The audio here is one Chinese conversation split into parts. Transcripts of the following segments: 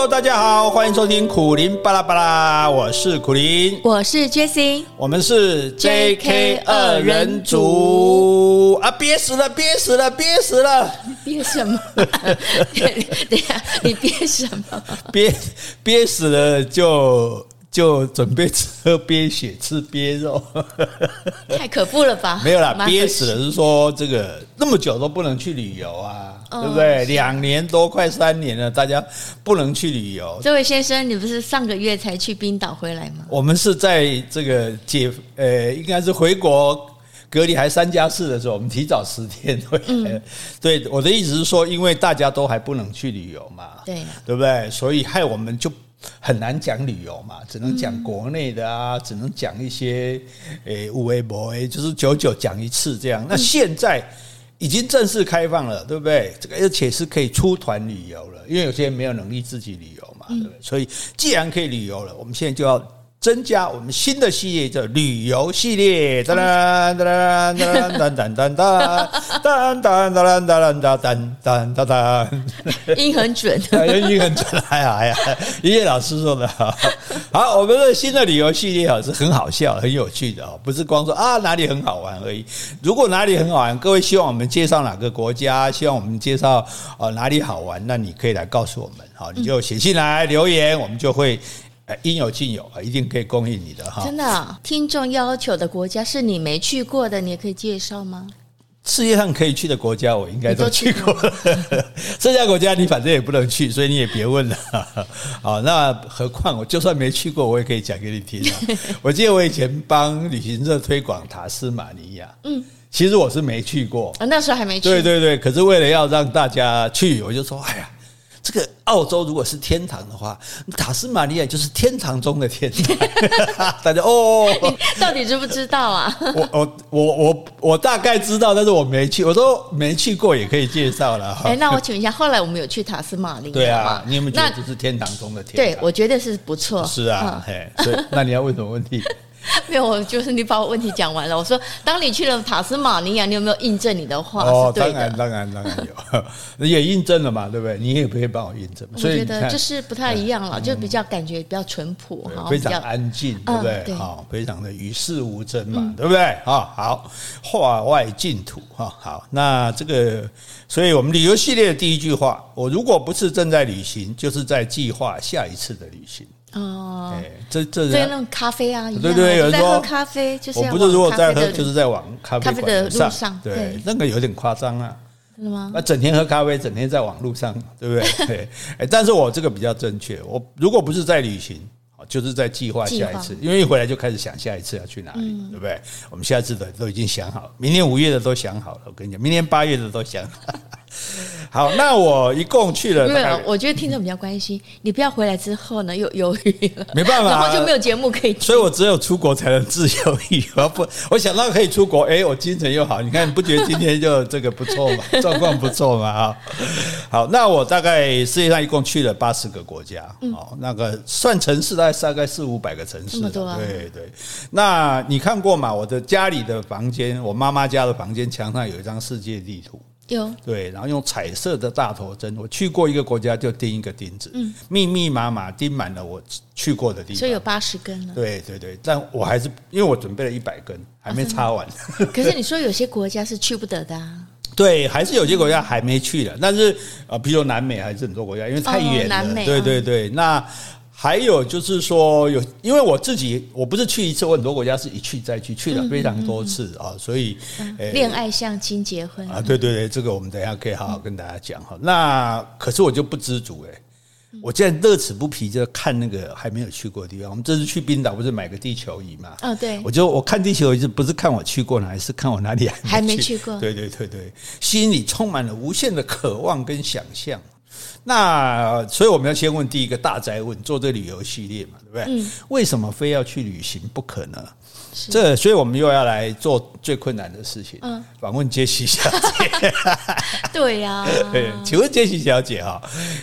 Hello，大家好，欢迎收听苦林巴拉巴拉，我是苦林，我是 Jessie，我们是 JK 二人组啊！憋死了，憋死了，憋死了！你憋什么？等一下，你憋什么？憋憋死了就。就准备吃憋血，吃憋肉，太可怖了吧？没有啦，憋死了是说这个那么久都不能去旅游啊，哦、对不对？两年多，快三年了，大家不能去旅游。这位先生，你不是上个月才去冰岛回来吗？我们是在这个解呃，应该是回国隔离还三加四的时候，我们提早十天回来。嗯、对，我的意思是说，因为大家都还不能去旅游嘛，对，对不对？所以害我们就。很难讲旅游嘛，只能讲国内的啊，只能讲一些诶无为博诶，就是久久讲一次这样。那现在已经正式开放了，对不对？这个而且是可以出团旅游了，因为有些人没有能力自己旅游嘛，对不对？所以既然可以旅游了，我们现在就要。增加我们新的系列叫旅游系列，噔噔噔噔噔噔噔噔噔噔噔噔噔噔噔噔噔，音很准，音很准，还好还好，音乐老师说的好。好，我们的新的旅游系列啊是很好笑、很有趣的哦，不是光说啊哪里很好玩而已。如果哪里很好玩，各位希望我们介绍哪个国家，希望我们介绍啊哪里好玩，那你可以来告诉我们，好，你就写信来留言，我们就会。应有尽有啊，一定可以供应你的哈。真的，听众要求的国家是你没去过的，你也可以介绍吗？世界上可以去的国家，我应该都去过了。剩下国家你反正也不能去，所以你也别问了。好，那何况我就算没去过，我也可以讲给你听。我记得我以前帮旅行社推广塔斯马尼亚，嗯，其实我是没去过啊，那时候还没去。对对对，可是为了要让大家去，我就说，哎呀。这个澳洲如果是天堂的话，塔斯马尼亚就是天堂中的天堂。大家哦，到底知不知道啊？我我我我我大概知道，但是我没去，我都没去过，也可以介绍了。哎，那我请问一下，后来我们有去塔斯马尼亚？对啊，你有没有觉得这是天堂中的天堂？对，我觉得是不错。是啊，嘿，所以那你要问什么问题？没有，我就是你把我问题讲完了。我说，当你去了塔斯马尼亚，你有没有印证你的话？哦，当然，当然，当然有，也印证了嘛，对不对？你也可以帮我印证。所以我觉得就是不太一样了，就比较感觉比较淳朴，非常安静，对不对？好，非常的与世无争嘛，对不对？啊，好，化外净土哈，好，那这个，所以我们旅游系列的第一句话，我如果不是正在旅行，就是在计划下一次的旅行。哦，这这对那种咖啡啊，对对，有人说喝咖啡，就是我不是如果在喝，就是在往咖啡的路上，对，那个有点夸张啊，真的吗？那整天喝咖啡，整天在网路上，对不对？对，哎，但是我这个比较正确，我如果不是在旅行，就是在计划下一次，因为一回来就开始想下一次要去哪里，对不对？我们下次的都已经想好，明年五月的都想好了，我跟你讲，明年八月的都想好。好，那我一共去了。没有，我觉得听众比较关心，你不要回来之后呢，又犹豫了。没办法，然后就没有节目可以听。所以我只有出国才能自由游。我不，我想到可以出国，哎，我精神又好。你看，你不觉得今天就这个不错吗？状况不错嘛？啊，好，那我大概世界上一共去了八十个国家，哦，那个算城市，大概大概四五百个城市。这么多啊？对对。那你看过吗？我的家里的房间，我妈妈家的房间墙上有一张世界地图。有对，然后用彩色的大头针，我去过一个国家就钉一个钉子，嗯，密密麻麻钉满了我去过的地方，所以有八十根了。对对对，但我还是因为我准备了一百根，还没插完。可是你说有些国家是去不得的啊？对，还是有些国家还没去的，但是啊，比如南美还是很多国家，因为太远了。南美，对对对，那。还有就是说，有因为我自己我不是去一次，我很多国家是一去再去，去了非常多次啊，所以恋爱相亲结婚啊，对对对，这个我们等一下可以好好跟大家讲哈。那可是我就不知足哎，我现在乐此不疲就看那个还没有去过的地方。我们这次去冰岛不是买个地球仪嘛？哦，对，我就我看地球仪不是看我去过哪，还是看我哪里还没还没去过？对对对对，心里充满了无限的渴望跟想象。那所以我们要先问第一个大哉问，做这旅游系列嘛，对不对？嗯。为什么非要去旅行不可呢？这所以我们又要来做最困难的事情，嗯，访问杰西小姐。对呀、啊，对，请问杰西小姐哈，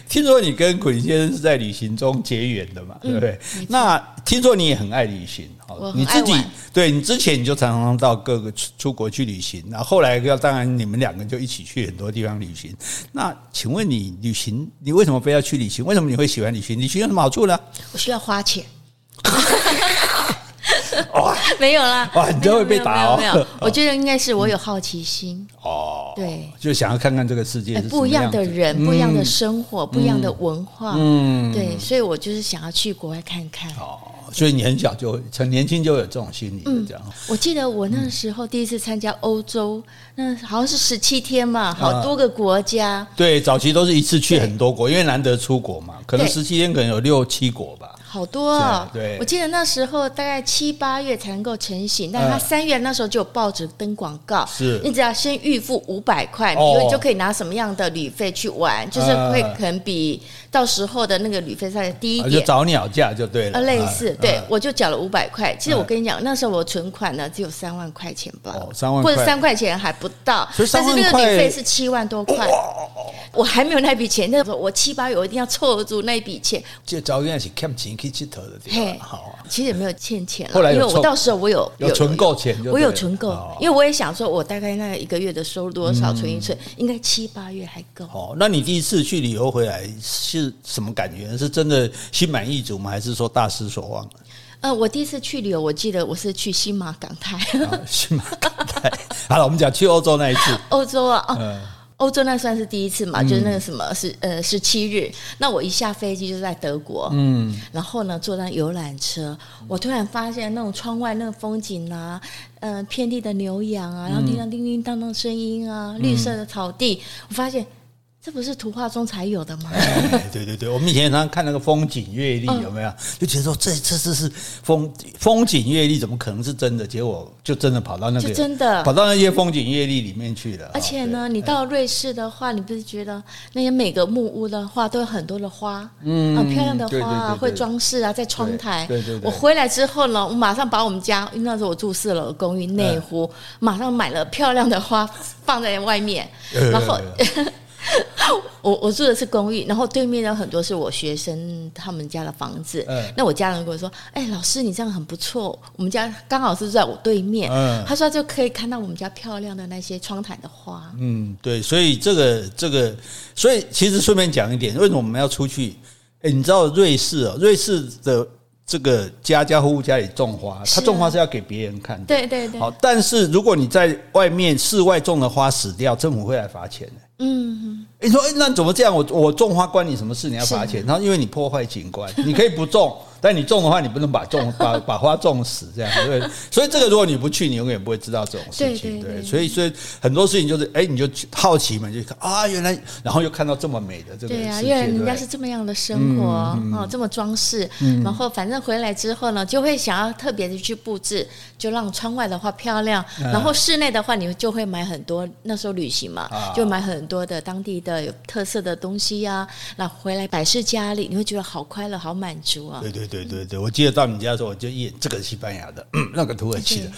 听说你跟苦苓先生是在旅行中结缘的嘛？对不对？嗯、那听说你也很爱旅行，我你自己对你之前你就常常到各个出出国去旅行，然后后来要当然你们两个就一起去很多地方旅行。那请问你旅行，你为什么非要去旅行？为什么你会喜欢旅行？旅行有什么好处呢？我需要花钱。哇，没有啦！哇，你就会被打哦。没有，没有，我觉得应该是我有好奇心哦。对，就想要看看这个世界不一样的人，不一样的生活，不一样的文化。嗯，对，所以我就是想要去国外看看。哦，所以你很小就很年轻就有这种心理，这样。我记得我那时候第一次参加欧洲，那好像是十七天嘛，好多个国家。对，早期都是一次去很多国，因为难得出国嘛，可能十七天可能有六七国吧。好多哦！对，我记得那时候大概七八月才能够成型，但是他三月那时候就有报纸登广告，是。你只要先预付五百块，你就可以拿什么样的旅费去玩，就是会可能比到时候的那个旅费稍微低一点，就找鸟价就对了。类似，对，我就缴了五百块。其实我跟你讲，那时候我存款呢只有三万块钱吧，三万或者三块钱还不到，但是那个旅费是七万多块，我还没有那笔钱。那时候我七八月我一定要凑足那笔钱，就早点是欠钱。去投的地方，好啊。其实也没有欠钱了，因为我到时候我有有存够钱，我有存够，因为我也想说，我大概那一个月的收入多少存一存，应该七八月还够。哦，那你第一次去旅游回来是什么感觉？是真的心满意足吗？还是说大失所望？呃，我第一次去旅游，我记得我是去新马港泰。新马港泰，好了，我们讲去欧洲那一次。欧洲啊，嗯。欧洲那算是第一次嘛，就是那个什么是呃十七日，那我一下飞机就在德国，嗯，然后呢坐上游览车，我突然发现那种窗外那个风景啊，呃遍地的牛羊啊，然后听到叮叮当当声音啊，绿色的草地，我发现。这不是图画中才有的吗？对对对，我们以前常常看那个风景阅历，有没有？就觉得说这这这是风风景阅历，怎么可能是真的？结果就真的跑到那个真的跑到那些风景阅历里面去了。而且呢，你到瑞士的话，你不是觉得那些每个木屋的话都有很多的花，嗯，很漂亮的花啊，会装饰啊，在窗台。对对。我回来之后呢，我马上把我们家，因为那时候我住四楼公寓内湖，马上买了漂亮的花放在外面，然后。我我住的是公寓，然后对面有很多是我学生他们家的房子。嗯，那我家人跟我说：“哎、欸，老师你这样很不错，我们家刚好是在我对面。”嗯，他说就可以看到我们家漂亮的那些窗台的花。嗯，对，所以这个这个，所以其实顺便讲一点，为什么我们要出去？哎、欸，你知道瑞士哦，瑞士的这个家家户户家里种花，他种花是要给别人看的。对对对。好，但是如果你在外面室外种的花死掉，政府会来罚钱的。嗯，你说，哎那怎么这样？我我种花关你什么事？你要罚钱？然后因为你破坏景观，你可以不种。但你种的话，你不能把种 把把花种死，这样对。所以这个如果你不去，你永远不会知道这种事情，对。所以所以很多事情就是，哎，你就好奇嘛，就看啊，原来，然后又看到这么美的这个对啊，因为人家是这么样的生活哦，这么装饰，然后反正回来之后呢，就会想要特别的去布置，就让窗外的话漂亮，然后室内的话，你就会买很多。那时候旅行嘛，就买很多的当地的有特色的东西呀，那回来摆设家里，你会觉得好快乐，好满足啊。对对。对对对，我记得到你家的时候，我就一眼，这个是西班牙的，那个土耳其的。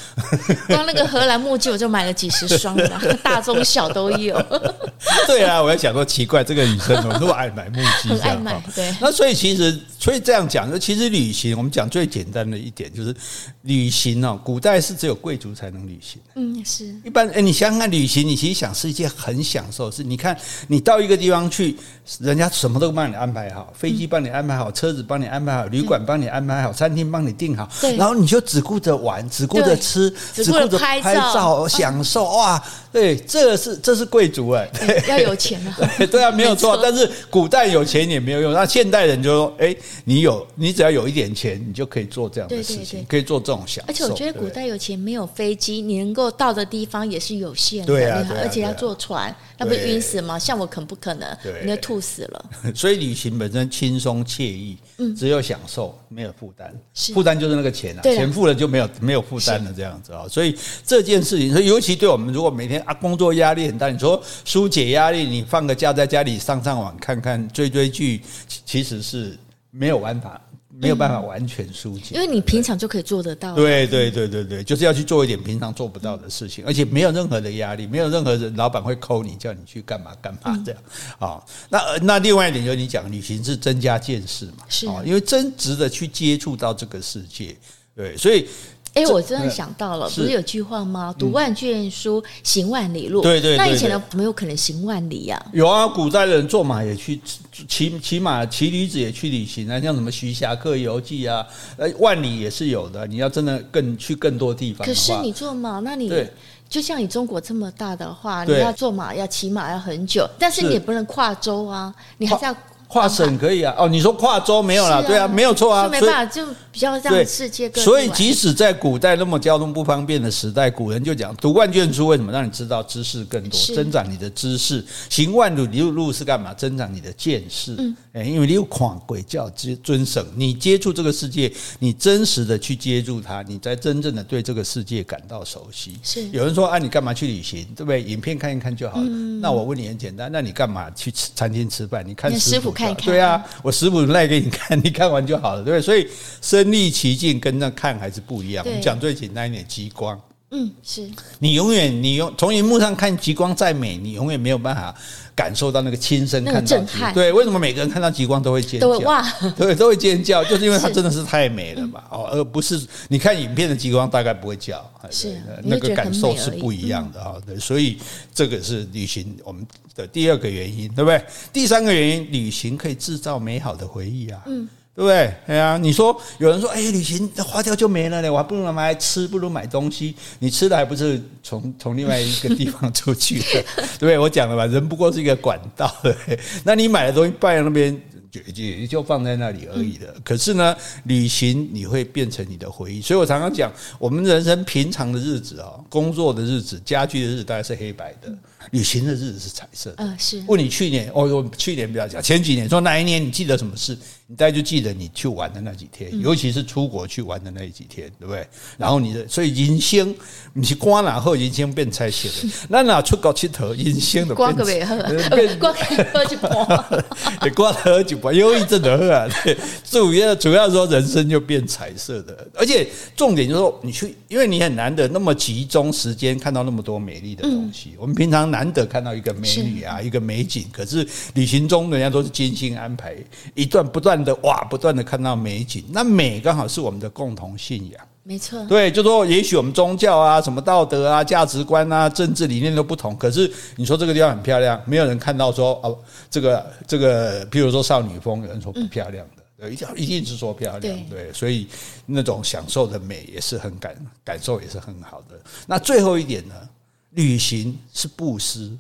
刚那个荷兰木屐，我就买了几十双了，大中小都有。对啊，我在想说奇怪，这个女生怎么那么爱买木屐？很爱买，对。那所以其实，所以这样讲，就其实旅行，我们讲最简单的一点就是，旅行哦，古代是只有贵族才能旅行。嗯，是。一般哎，你想想看，旅行，你其实想是一件很享受的事。你看，你到一个地方去，人家什么都帮你安排好，飞机帮你安排好，车子帮你安排好，旅馆。帮你安排好，餐厅帮你订好，然后你就只顾着玩，只顾着吃，只顾着拍照，享受哇！对，这是这是贵族哎，要有钱啊！对啊，没有错。但是古代有钱也没有用，那现代人就说：哎，你有，你只要有一点钱，你就可以做这样的事情，可以做这种享受。而且我觉得古代有钱没有飞机，你能够到的地方也是有限的，对啊，而且要坐船，那不晕死吗？像我可不可能？你要吐死了。所以旅行本身轻松惬意，只有享受。没有负担，负担就是那个钱啊，钱付了就没有没有负担了，这样子啊，所以这件事情，尤其对我们，如果每天啊工作压力很大，你说疏解压力，你放个假在家里上上网看看追追剧，其实是没有办法没有办法完全疏解，因为你平常就可以做得到。对对对对对，就是要去做一点平常做不到的事情，而且没有任何的压力，没有任何人老板会抠你，叫你去干嘛干嘛这样啊。那那另外一点就是你讲旅行是增加见识嘛，是啊，因为真值的去接触到这个世界，对，所以。哎，我真的想到了，不是有句话吗？读万卷书，行万里路。对对，那以前呢，没有可能行万里呀。有啊，古代的人坐马也去骑骑马，骑驴子也去旅行啊，像什么《徐霞客游记》啊，呃，万里也是有的。你要真的更去更多地方。可是你坐马，那你就像你中国这么大的话，你要坐马要骑马要很久，但是你也不能跨州啊，你还是要。跨省可以啊，哦，你说跨州没有了，对啊，没有错啊，没办法，就比较让世界更。所以，即使在古代那么交通不方便的时代，古人就讲读万卷书，为什么让你知道知识更多，增长你的知识？行万里路是干嘛？增长你的见识。嗯，哎，因为你有狂鬼叫之尊省，你接触这个世界，你真实的去接触它，你才真正的对这个世界感到熟悉。是有人说啊，你干嘛去旅行？对不对？影片看一看就好了。那我问你很简单，那你干嘛去吃餐厅吃饭？你看师傅。看看对啊，我食谱赖给你看，你看完就好了，对不对？所以身历其境跟那看还是不一样。我们讲最简单一点，激光。嗯，是你永远你用从荧幕上看极光再美，你永远没有办法感受到那个亲身看到震撼。对，为什么每个人看到极光都会尖叫？哇，对，都会尖叫，就是因为它真的是太美了嘛。哦，而不是你看影片的极光大概不会叫，是那个感受是不一样的啊。对，所以这个是旅行我们的第二个原因，对不对？第三个原因，旅行可以制造美好的回忆啊。嗯。对不对？对啊，你说有人说，哎，旅行花掉就没了嘞，我还不如买来吃，不如买东西。你吃的还不是从从另外一个地方出去的，对 不对？我讲了吧，人不过是一个管道，对不对？那你买的东西放在那边，就就就放在那里而已的。可是呢，旅行你会变成你的回忆。所以我常常讲，我们人生平常的日子啊，工作的日子、家居的日子，大概是黑白的。旅行的日子是彩色的。嗯，是。问你去年，哦，我去年比较讲，前几年说哪一年你记得什么事？你大概就记得你去玩的那几天，尤其是出国去玩的那几天，对不对？然后你的，所以人生你是刮哪后人生变彩色的，那哪出国去头人生的变，变 刮喝就刮，刮喝就刮，忧郁症的喝啊。主要主要说人生就变彩色的，而且重点就是说你去，因为你很难得那么集中时间看到那么多美丽的东西。我们平常难得看到一个美女啊，一个美景，可是旅行中人家都是精心安排，一段不断。的哇，不断的看到美景，那美刚好是我们的共同信仰，没错。对，就说也许我们宗教啊、什么道德啊、价值观啊、政治理念都不同，可是你说这个地方很漂亮，没有人看到说哦，这个这个，譬如说少女峰，有人说不漂亮的，对，一定是说漂亮，对，所以那种享受的美也是很感感受，也是很好的。那最后一点呢，旅行是布施。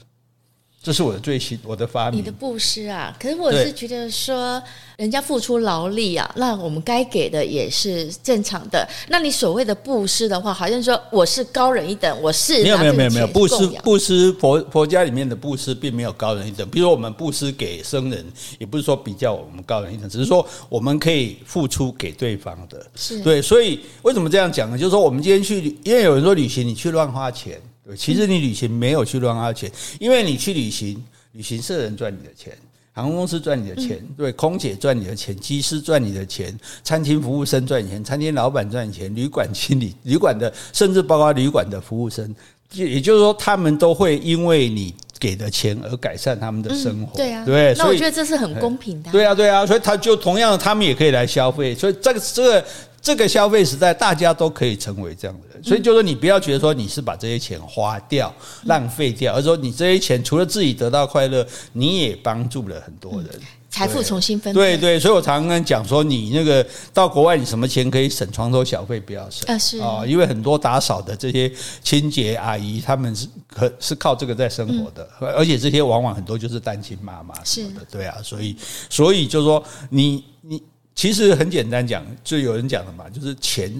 这是我的最新我的发明。你的布施啊，可是我是觉得说，人家付出劳力啊，那我们该给的也是正常的。那你所谓的布施的话，好像说我是高人一等，我是没有没有没有没有布施布施佛佛家里面的布施并没有高人一等。比如说我们布施给僧人，也不是说比较我们高人一等，只是说我们可以付出给对方的。是对，所以为什么这样讲呢？就是说我们今天去，因为有人说旅行你去乱花钱。其实你旅行没有去乱花钱，因为你去旅行，旅行社人赚你的钱，航空公司赚你的钱，对，空姐赚你的钱，机师赚你的钱，餐厅服务生赚你钱，餐厅老板赚你钱，旅馆经理、旅馆的，甚至包括旅馆的服务生，也就是说，他们都会因为你给的钱而改善他们的生活。对啊，对，那我觉得这是很公平的。对啊，对啊，所以他就同样，他们也可以来消费，所以这个这个。这个消费时代，大家都可以成为这样的人，所以就说你不要觉得说你是把这些钱花掉、浪费掉，而是说你这些钱除了自己得到快乐，你也帮助了很多人，财富重新分配。对对，所以我常常讲说，你那个到国外，你什么钱可以省，床头小费不要省。啊，是。啊，因为很多打扫的这些清洁阿姨，他们是可是靠这个在生活的，而且这些往往很多就是单亲妈妈什么的，对啊，所以所以就说你你。其实很简单讲，就有人讲的嘛，就是钱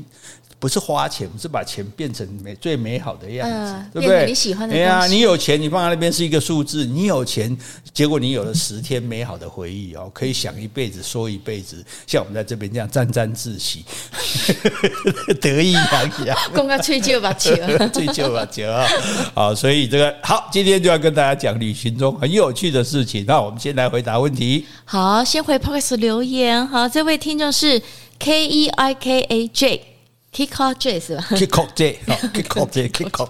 不是花钱，是把钱变成美最美好的样子，嗯、对不对？你喜欢的哎呀，你有钱，你放在那边是一个数字。你有钱，结果你有了十天美好的回忆哦，可以想一辈子，说一辈子。像我们在这边这样沾沾自喜，得意洋洋。公开吹旧把酒，吹旧把酒啊！好，所以这个好，今天就要跟大家讲旅行中很有趣的事情。那我们先来回答问题。好，先回 Podcast 留言。好，这位听众是。K E I K A J，Kick Off J 是吧？Kick Off J，Kick Off J，Kick Off。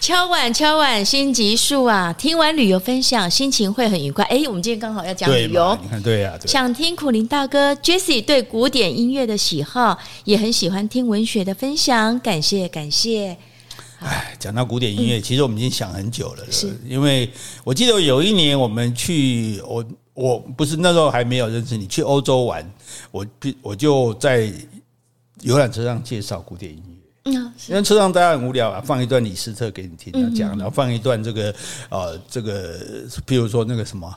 敲碗敲碗，新集数啊！听完旅游分享，心情会很愉快。哎，我们今天刚好要讲旅游，你看对呀、啊。想听苦林大哥 Jesse 对古典音乐的喜好，也很喜欢听文学的分享，感谢感谢。哎，讲到古典音乐，嗯、其实我们已经想很久了，是因为我记得有一年我们去我。我不是那时候还没有认识你，去欧洲玩，我我就在游览车上介绍古典音乐。嗯，因为车上大家很无聊啊，放一段李斯特给你听他讲，然后放一段这个呃这个，譬如说那个什么，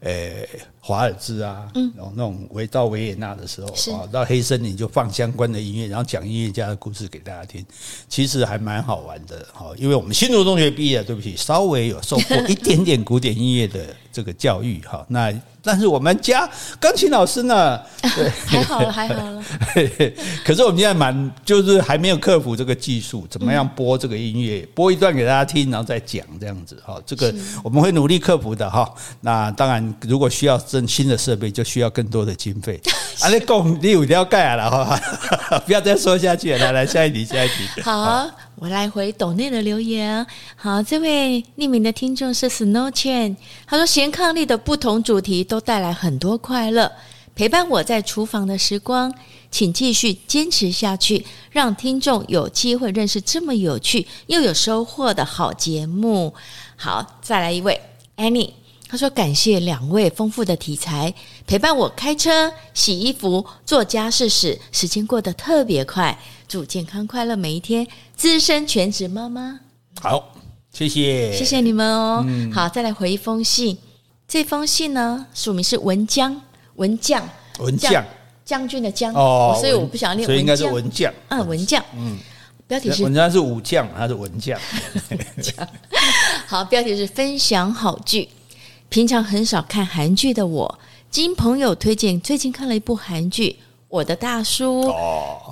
诶华尔兹啊，嗯然后那种维到维也纳的时候啊，到黑森林就放相关的音乐，然后讲音乐家的故事给大家听，其实还蛮好玩的哈。因为我们新竹中学毕业，对不起，稍微有受过一点点古典音乐的这个教育哈，那。但是我们家钢琴老师呢？对，还好了，还好了。可是我们现在蛮，就是还没有克服这个技术，怎么样播这个音乐，播一段给大家听，然后再讲这样子哈。这个我们会努力克服的哈。那当然，如果需要增新的设备，就需要更多的经费。啊，你讲你有条盖了哈，不要再说下去了。来来，下一题，下一题。好。我来回抖内的留言。好，这位匿名的听众是 Snow Chen，他说：“贤伉俪的不同主题都带来很多快乐，陪伴我在厨房的时光，请继续坚持下去，让听众有机会认识这么有趣又有收获的好节目。”好，再来一位 Annie，他说：“感谢两位丰富的题材，陪伴我开车、洗衣服、做家事时，时间过得特别快。”祝健康快乐每一天，资深全职妈妈。好，谢谢，谢谢你们哦。嗯、好，再来回一封信。这封信呢，署名是文将，文将，文将，将军的将哦，所以我不想念，所以应该是文将。嗯，文将。嗯，标题是文章是武将，他是 文将。好，标题是分享好剧。平常很少看韩剧的我，经朋友推荐，最近看了一部韩剧。我的大叔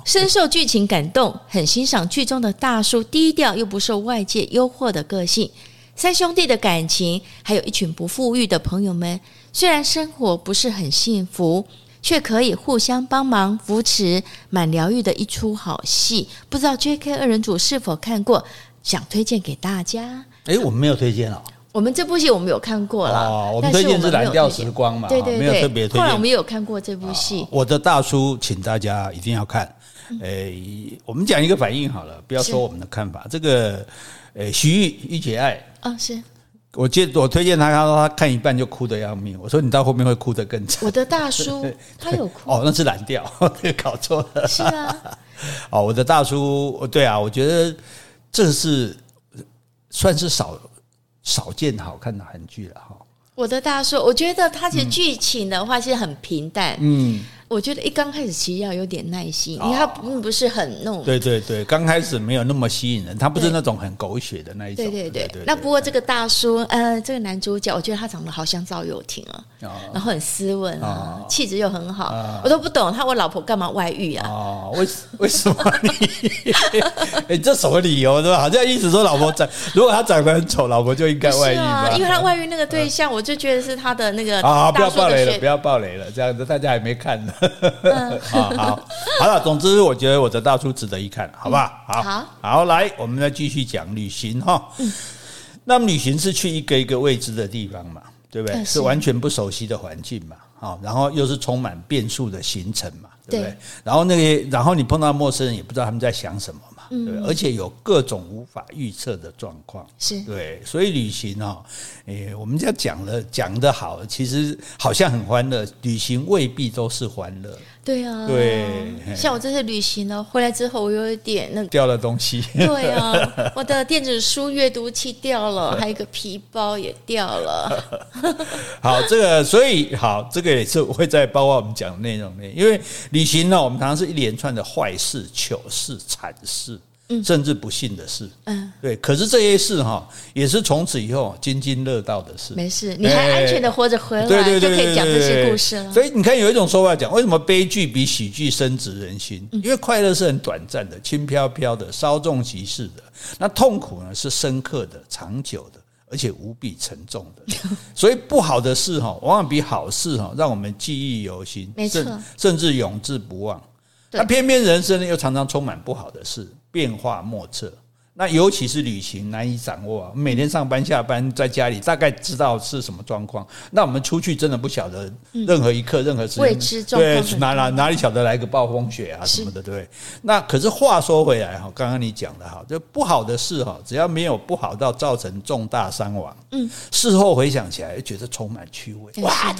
深受剧情感动，很欣赏剧中的大叔低调又不受外界诱惑的个性。三兄弟的感情，还有一群不富裕的朋友们，虽然生活不是很幸福，却可以互相帮忙扶持，蛮疗愈的一出好戏。不知道 J.K. 二人组是否看过？想推荐给大家。哎，我们没有推荐哦。我们这部戏我们有看过了，哦，我们推荐是《蓝调时光》嘛，对对对，没有特别推荐。后来我们也有看过这部戏，哦，我的大叔，请大家一定要看。嗯、诶，我们讲一个反应好了，不要说我们的看法。这个，诶，徐玉玉姐爱啊，是我接我推荐他，他说他看一半就哭得要命。我说你到后面会哭得更惨。我的大叔 他有哭哦，那是蓝调，搞错了。是啊，哦，我的大叔，对啊，我觉得这是算是少。少见好看的韩剧了哈！我的大叔，我觉得它其实剧情的话是很平淡，嗯。我觉得一刚开始其实要有点耐心，因为它并不是很那种。对对对，刚开始没有那么吸引人，他不是那种很狗血的那一种。对对对。那不过这个大叔，呃，这个男主角，我觉得他长得好像赵又廷啊，然后很斯文啊，气质又很好，我都不懂他我老婆干嘛外遇啊？哦，为为什么你？哎，这什么理由对吧？好像一直说老婆长，如果他长得很丑，老婆就应该外遇吧？因为他外遇那个对象，我就觉得是他的那个啊，不要暴雷了，不要暴雷了，这样子大家还没看呢。好好好了，总之我觉得我的大叔值得一看，好不好？好，好，来，我们再继续讲旅行哈。那么旅行是去一个一个未知的地方嘛，对不对？是完全不熟悉的环境嘛，好，然后又是充满变数的行程嘛，对不对？然后那个，然后你碰到陌生人，也不知道他们在想什么嘛。对，而且有各种无法预测的状况，是对，所以旅行哦，诶，我们家讲了讲得好，其实好像很欢乐，旅行未必都是欢乐。对啊，对，像我这次旅行呢，回来之后我有一点那个掉了东西。对啊，我的电子书阅读器掉了，还有一个皮包也掉了。好，这个所以好，这个也是会在包括我们讲的内容内，因为旅行呢，我们常常是一连串的坏事、糗事、惨事。甚至不幸的事，嗯，对，可是这些事哈，也是从此以后津津乐道的事。没事，你还安全的活着回来，对对对，就可以讲这些故事了。所以你看，有一种说法讲，为什么悲剧比喜剧深植人心？因为快乐是很短暂的、轻飘飘的、稍纵即逝的；那痛苦呢，是深刻的、长久的，而且无比沉重的。所以不好的事哈，往往比好事哈，让我们记忆犹新，没错，甚至永志不忘。那偏偏人生呢，又常常充满不好的事。变化莫测。那尤其是旅行难以掌握啊！每天上班下班在家里，大概知道是什么状况。那我们出去真的不晓得任何一刻、任何时间。对，哪哪哪里晓得来个暴风雪啊什么的，对？那可是话说回来哈，刚刚你讲的哈，就不好的事哈，只要没有不好到造成重大伤亡，嗯，事后回想起来，觉得充满趣味。哇，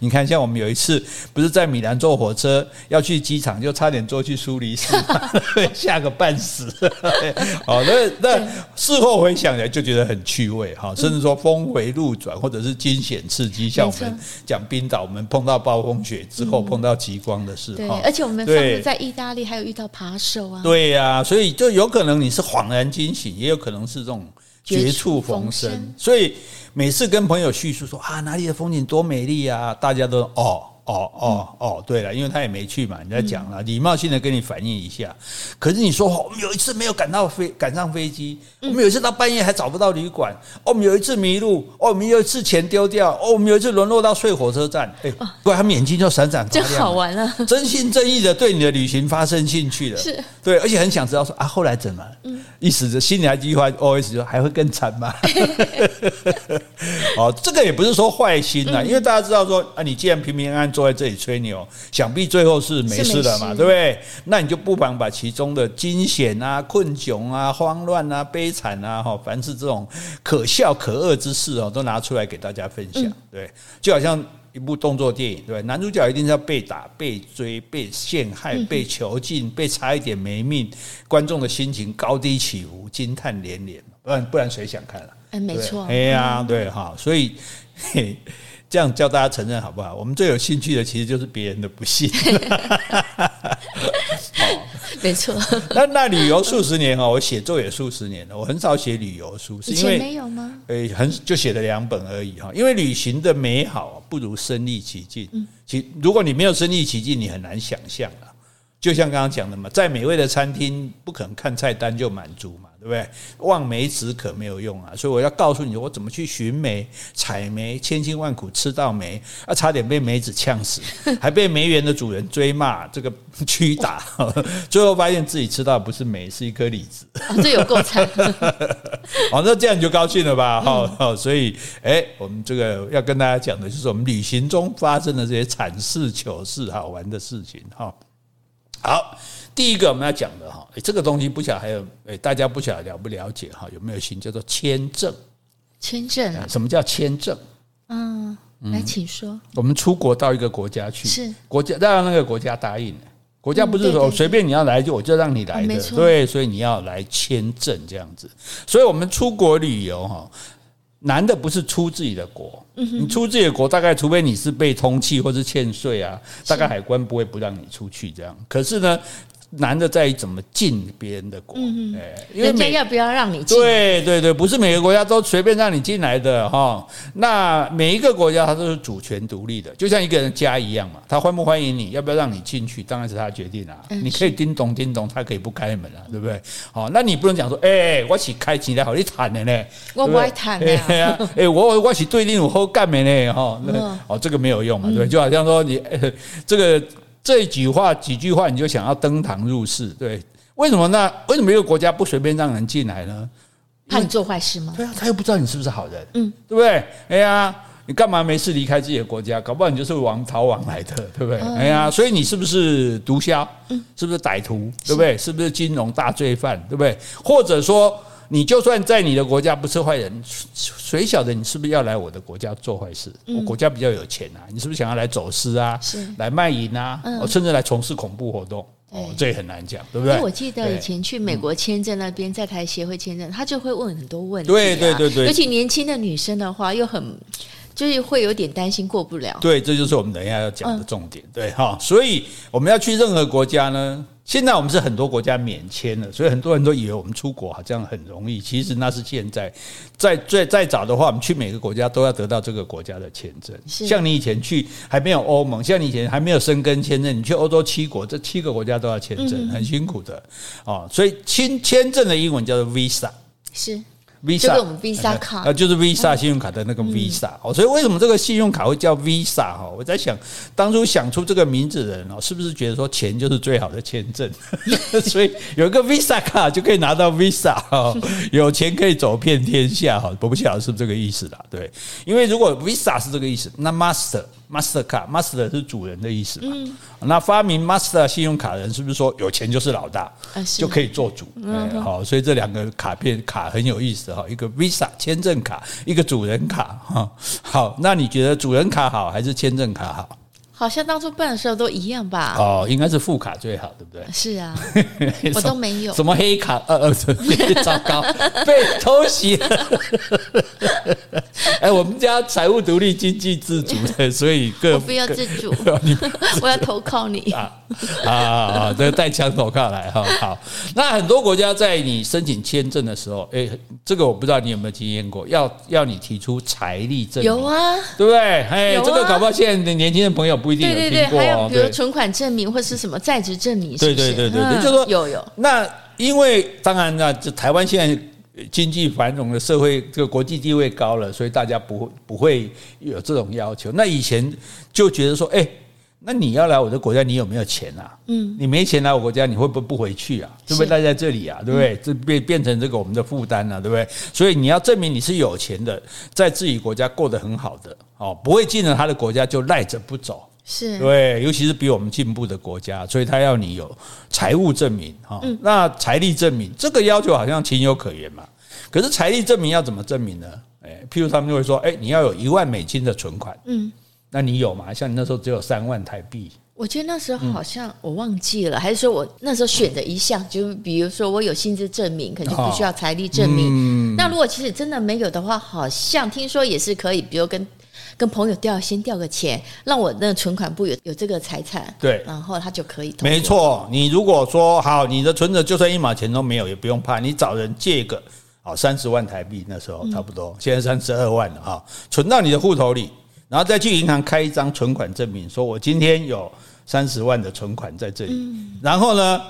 你看，像我们有一次不是在米兰坐火车要去机场，就差点坐去苏黎世，吓个半死。好的。那事后回想起来就觉得很趣味哈，甚至说峰回路转，或者是惊险刺激，像我们讲冰岛，我们碰到暴风雪之后碰到极光的事，对，而且我们上次在意大利还有遇到扒手啊，对呀，所以就有可能你是恍然惊醒，也有可能是这种绝处逢生，所以每次跟朋友叙述说啊哪里的风景多美丽啊，大家都哦。哦哦哦，对了，因为他也没去嘛，你在讲了，礼貌性的跟你反映一下。可是你说，我们有一次没有赶到飞，赶上飞机，我们有一次到半夜还找不到旅馆，哦，我们有一次迷路，哦，我们有一次钱丢掉，哦，我们有一次沦落到睡火车站。哎，不然他们眼睛就闪闪发亮，真好玩了，真心真意的对你的旅行发生兴趣了，是。对，而且很想知道说啊，后来怎么？嗯，意思是心里还一句话，OS 说还会更惨吗？哦，这个也不是说坏心呐，因为大家知道说啊，你既然平平安安坐在这里吹牛。想必最后是没事了嘛，对不对？那你就不妨把其中的惊险啊、困窘啊、慌乱啊、悲惨啊，哈，凡是这种可笑可恶之事哦，都拿出来给大家分享。对，就好像一部动作电影，对，男主角一定是要被打、被追、被陷害、被囚禁、被差一点没命，观众的心情高低起伏，惊叹连连，不然不然谁想看了？哎，没错，哎呀，对哈，所以。嘿这样叫大家承认好不好？我们最有兴趣的其实就是别人的不幸。没错。那那旅游数十年哈，我写作也数十年了，我很少写旅游书，是因为没有吗？诶，很就写了两本而已哈。因为旅行的美好不如身历其境。其如果你没有身历其境，你很难想象啊。就像刚刚讲的嘛，在美味的餐厅不可能看菜单就满足嘛。对不对？望梅止渴没有用啊，所以我要告诉你，我怎么去寻梅、采梅，千辛万苦吃到梅，啊，差点被梅子呛死，还被梅园的主人追骂，这个 屈打，最后发现自己吃到的不是梅，是一颗李子，这有够惨。好，那这样你就高兴了吧？好，好，所以，哎，我们这个要跟大家讲的就是我们旅行中发生的这些惨事、糗事、好玩的事情，哈，好。第一个我们要讲的哈，这个东西不晓得还有诶，大家不晓得了不了解哈？有没有心叫做签证？签证？什么叫签证？嗯，来，请说。我们出国到一个国家去，是国家让那个国家答应，国家不是说随便你要来就我就让你来的，对，所以你要来签证这样子。所以我们出国旅游哈，难的不是出自己的国，你出自己的国，大概除非你是被通缉或是欠税啊，大概海关不会不让你出去这样。可是呢？难的在于怎么进别人的国，哎，因为人家要不要让你进？对对对，不是每个国家都随便让你进来的哈。那每一个国家它都是主权独立的，就像一个人家一样嘛。他欢不欢迎你，要不要让你进去，当然是他决定啊。你可以叮咚叮咚，他可以不开门啊，对不对？好，那你不能讲说，哎，我是开起来好你谈的呢，我不爱谈的 呀。哎，我我是对你有好干的呢，哈，那哦，这个没有用嘛，对，就好像说你 这个。这一句话几句话，你就想要登堂入室，对？为什么呢？为什么一个国家不随便让人进来呢？怕你做坏事吗？对啊，他又不知道你是不是好人，嗯，对不对？哎呀，你干嘛没事离开自己的国家？搞不好你就是王逃亡来的，对不对？哎呀，所以你是不是毒枭？嗯是不是歹徒？对不对？是不是金融大罪犯？对不对？或者说，你就算在你的国家不是坏人，谁晓得你是不是要来我的国家做坏事？我国家比较有钱啊，你是不是想要来走私啊？来卖淫啊？甚至来从事恐怖活动？哦，这也很难讲，对不对？我记得以前去美国签证那边，在台协会签证，他就会问很多问题。对对对对，尤其年轻的女生的话，又很就是会有点担心过不了。对，这就是我们等一下要讲的重点。对哈，所以我们要去任何国家呢。现在我们是很多国家免签了，所以很多人都以为我们出国好像很容易。其实那是现在，在最再早的话，我们去每个国家都要得到这个国家的签证。像你以前去还没有欧盟，像你以前还没有申根签证，你去欧洲七国，这七个国家都要签证，很辛苦的哦。所以签签证的英文叫做 visa，是。Visa，就是我们 Visa 卡，呃，就是 Visa 信用卡的那个 Visa 哦，所以为什么这个信用卡会叫 Visa 哈？我在想，当初想出这个名字的人哦，是不是觉得说钱就是最好的签证？所以有一个 Visa 卡就可以拿到 Visa 哈，有钱可以走遍天下哈。我不晓得是不是这个意思啦，对，因为如果 Visa 是这个意思，那 Master。Master 卡，Master 是主人的意思嘛？嗯、那发明 Master 信用卡的人是不是说有钱就是老大，啊、就可以做主？嗯、好，所以这两个卡片卡很有意思哈，一个 Visa 签证卡，一个主人卡哈。好，那你觉得主人卡好还是签证卡好？好像当初办的时候都一样吧？哦，应该是副卡最好，对不对？是啊，我都没有。什么黑卡？呃呃，糟糕，被偷袭了。哎，我们家财务独立、经济自主的，所以各我不要自主，我要投靠你啊啊啊！这个带枪投靠来哈。好，那很多国家在你申请签证的时候，哎，这个我不知道你有没有经验过，要要你提出财力证明，有啊，对不对？哎，这个搞不好现在的年轻的朋友不。对对对，还有比如存款证明或是什么在职证明，对对对对对，就是说有有。那因为当然那这台湾现在经济繁荣的社会，这个国际地位高了，所以大家不会不会有这种要求。那以前就觉得说，哎，那你要来我的国家，你有没有钱啊？嗯，你没钱来我国家，你会不会不回去啊？会不会待在这里啊？对不对？这变变成这个我们的负担了，对不对？所以你要证明你是有钱的，在自己国家过得很好的哦，不会进了他的国家就赖着不走。是对，尤其是比我们进步的国家，所以他要你有财务证明哈。那财力证明这个要求好像情有可原嘛。可是财力证明要怎么证明呢？哎，譬如他们就会说，哎，你要有一万美金的存款，嗯，那你有吗？像你那时候只有三万台币，我觉得那时候好像我忘记了，还是说我那时候选的一项，就比如说我有薪资证明，可能就不需要财力证明。那如果其实真的没有的话，好像听说也是可以，比如跟。跟朋友调先调个钱，让我那个存款部有有这个财产，对，然后他就可以。没错，你如果说好，你的存折就算一毛钱都没有，也不用怕，你找人借个好三十万台币，那时候差不多，现在三十二万了哈，存到你的户头里，然后再去银行开一张存款证明，说我今天有三十万的存款在这里，然后呢，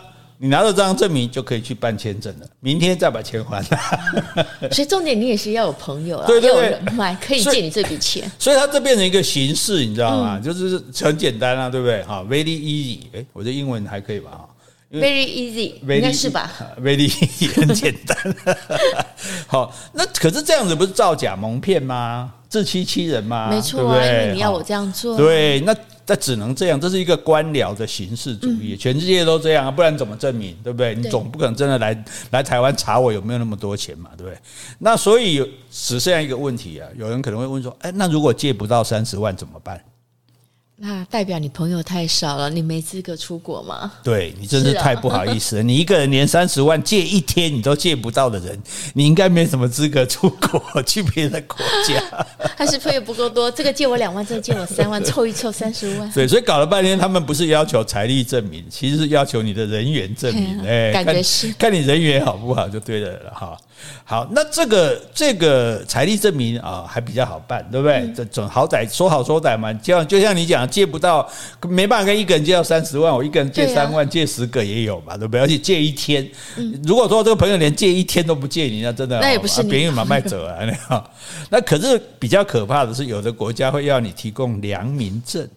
你拿到这张证明就可以去办签证了，明天再把钱还了。所以重点你也是要有朋友啊，对对对，要有人脉可以借你这笔钱。所以它这变成一个形式，你知道吗？就是很简单啊，对不对？哈，very easy。哎，我的英文还可以吧？哈，very easy，应该是吧？very easy，很简单。好，那可是这样子不是造假蒙骗吗？自欺欺人吗？没错啊，因为你要我这样做。对，那。那只能这样，这是一个官僚的形式主义，全世界都这样啊，不然怎么证明？对不对？你总不可能真的来来台湾查我有没有那么多钱嘛，对不对？那所以只剩下一个问题啊，有人可能会问说，哎，那如果借不到三十万怎么办？那代表你朋友太少了，你没资格出国吗？对，你真是太不好意思了。你一个人连三十万借一天你都借不到的人，你应该没什么资格出国去别的国家。还是朋友不够多，这个借我两万，这个借我三万，凑一凑三十万。对，所以搞了半天，他们不是要求财力证明，其实是要求你的人缘证明。哎，感觉是看你人缘好不好就对了哈。好，那这个这个财力证明啊，还比较好办，对不对？这总好歹说好说歹嘛，就像就像你讲，借不到，没办法跟一个人借到三十万，我一个人借三万，借十个也有嘛，对不对？而且借一天，如果说这个朋友连借一天都不借你，那真的那也不是别人买卖者啊，那那可是比较可怕的是，有的国家会要你提供良民证。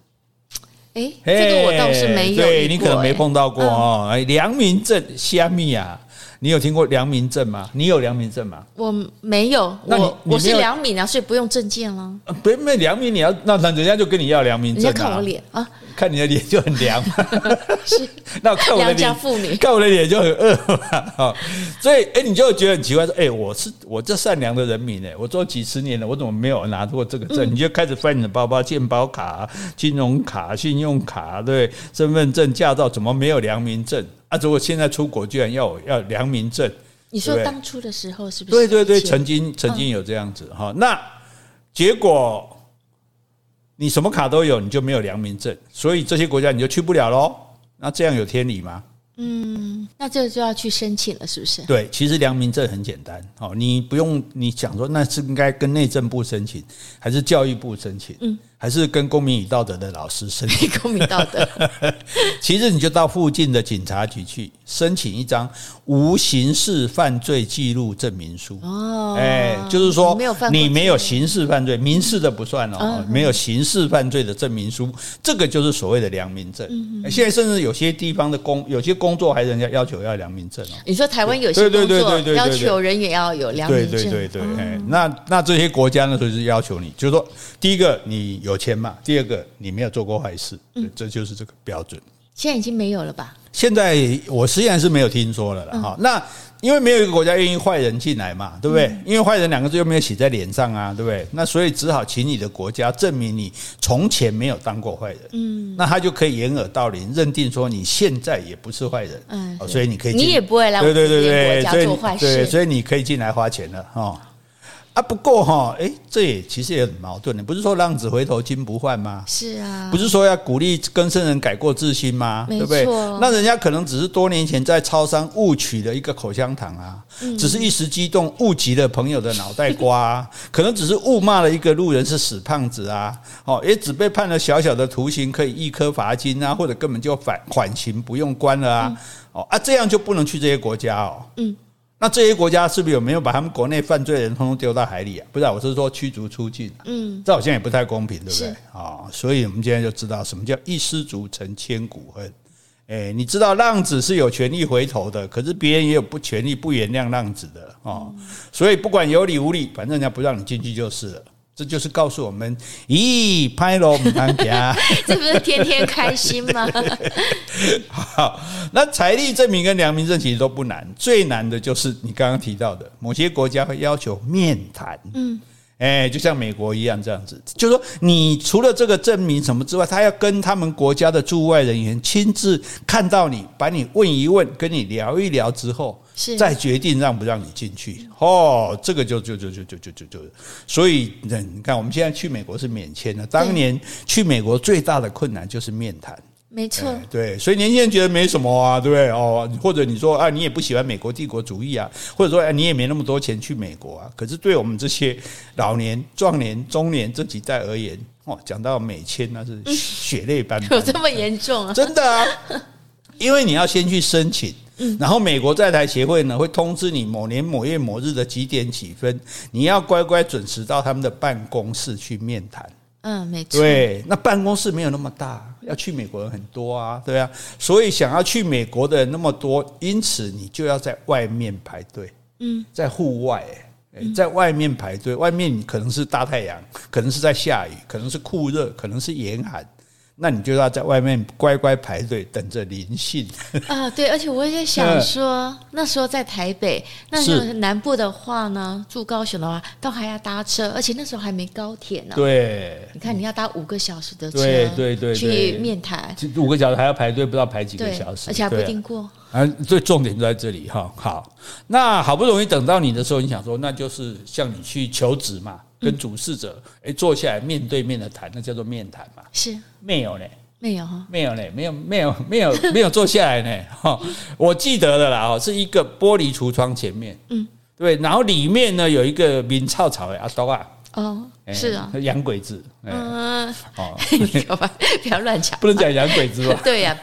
哎，这个我倒是没有，对你可能没碰到过哦。哎，良民证虾米啊？你有听过良民证吗？你有良民证吗？我没有，那你我我是良民啊，所以不用证件了。不是，没良民，你要那那人家就跟你要良民证，你要看我脸啊。看你的脸就很凉，是 那我看我的脸，看我的脸就很饿嘛，所以哎，你就会觉得很奇怪，说哎，我是我这善良的人民哎，我做几十年了，我怎么没有拿过这个证？你就开始翻你的包包，健保卡、金融卡、信用卡，对，身份证、驾照，怎么没有良民证？啊，如果现在出国居然要要良民证，你说当初的时候是不是？对对对，曾经曾经有这样子哈，那结果。你什么卡都有，你就没有良民证，所以这些国家你就去不了喽。那这样有天理吗？嗯，那这个就要去申请了，是不是？对，其实良民证很简单，哦，你不用你想说那是应该跟内政部申请，还是教育部申请？嗯。还是跟公民与道德的老师申请 公民道德，其实你就到附近的警察局去申请一张无刑事犯罪记录证明书。哦，哎，就是说你没有刑事犯罪，民事的不算哦，没有刑事犯罪的证明书，这个就是所谓的良民证。现在甚至有些地方的工，有些工作还人家要求要良民证哦。你说台湾有些工作要求人也要有良民证，对对对对，哎，那那这些国家呢，就是要求你，就是说第一个你有。有钱嘛？第二个，你没有做过坏事，嗯，这就是这个标准。现在已经没有了吧？现在我实际上是没有听说了了哈。那因为没有一个国家愿意坏人进来嘛，对不对？因为坏人两个字又没有写在脸上啊，对不对？那所以只好请你的国家证明你从前没有当过坏人，嗯，那他就可以掩耳盗铃，认定说你现在也不是坏人，嗯，所以你可以，你也不会来我们这边国家做坏事，所以你可以进来花钱了哈。啊，不过哈，哎，这也其实也很矛盾的。不是说浪子回头金不换吗？是啊，不是说要鼓励更生人改过自新吗？对不对？那人家可能只是多年前在超商误取了一个口香糖啊，只是一时激动误击了朋友的脑袋瓜啊，可能只是误骂了一个路人是死胖子啊，哦，也只被判了小小的徒刑，可以一颗罚金啊，或者根本就反缓刑不用关了啊，哦啊，这样就不能去这些国家哦。嗯。那这些国家是不是有没有把他们国内犯罪的人通通丢到海里啊？不是，我是说驱逐出境。嗯，这好像也不太公平，对不对？啊，所以我们今天就知道什么叫一失足成千古恨。哎，你知道浪子是有权利回头的，可是别人也有不权利不原谅浪子的啊。所以不管有理无理，反正人家不让你进去就是了。这就是告诉我们，咦，拍了我们当家，这不是天天开心吗？好，那财力证明跟良民证其实都不难，最难的就是你刚刚提到的，某些国家会要求面谈。嗯。哎，就像美国一样这样子，就是说，你除了这个证明什么之外，他要跟他们国家的驻外人员亲自看到你，把你问一问，跟你聊一聊之后，再决定让不让你进去。哦，这个就就就就就就就就，所以你看，我们现在去美国是免签的，当年去美国最大的困难就是面谈。没错，对，所以年轻人觉得没什么啊，对不对？哦，或者你说啊，你也不喜欢美国帝国主义啊，或者说啊，你也没那么多钱去美国啊。可是对我们这些老年、壮年、中年这几代而言，哦，讲到美签那是血泪斑斑，有这么严重啊？真的啊，因为你要先去申请，然后美国在台协会呢会通知你某年某月某日的几点几分，你要乖乖准时到他们的办公室去面谈。嗯，没错。对，那办公室没有那么大，要去美国人很多啊，对啊，所以想要去美国的人那么多，因此你就要在外面排队。嗯，在户外，在外面排队，外面可能是大太阳，可能是在下雨，可能是酷热，可能是严寒。那你就要在外面乖乖排队等着临信啊！对，而且我也想说，那时候在台北，那时候南部的话呢，住高雄的话，都还要搭车，而且那时候还没高铁呢。对，你看你要搭五个小时的车，对对对，去面谈，五个小时还要排队，不知道排几个小时，而且还不一定过。啊，最重点就在这里哈。好，那好不容易等到你的时候，你想说，那就是向你去求职嘛。跟主事者诶坐下来面对面的谈，那叫做面谈嘛？是没有呢？没有哈？没有呢？没有没有没有 没有坐下来呢？哈，我记得的啦，哦，是一个玻璃橱窗前面，嗯，对，然后里面呢有一个名草草的阿多啊，哦，是啊，洋鬼子，嗯，哦，好吧，不要乱讲，不能讲洋鬼子吧？对呀，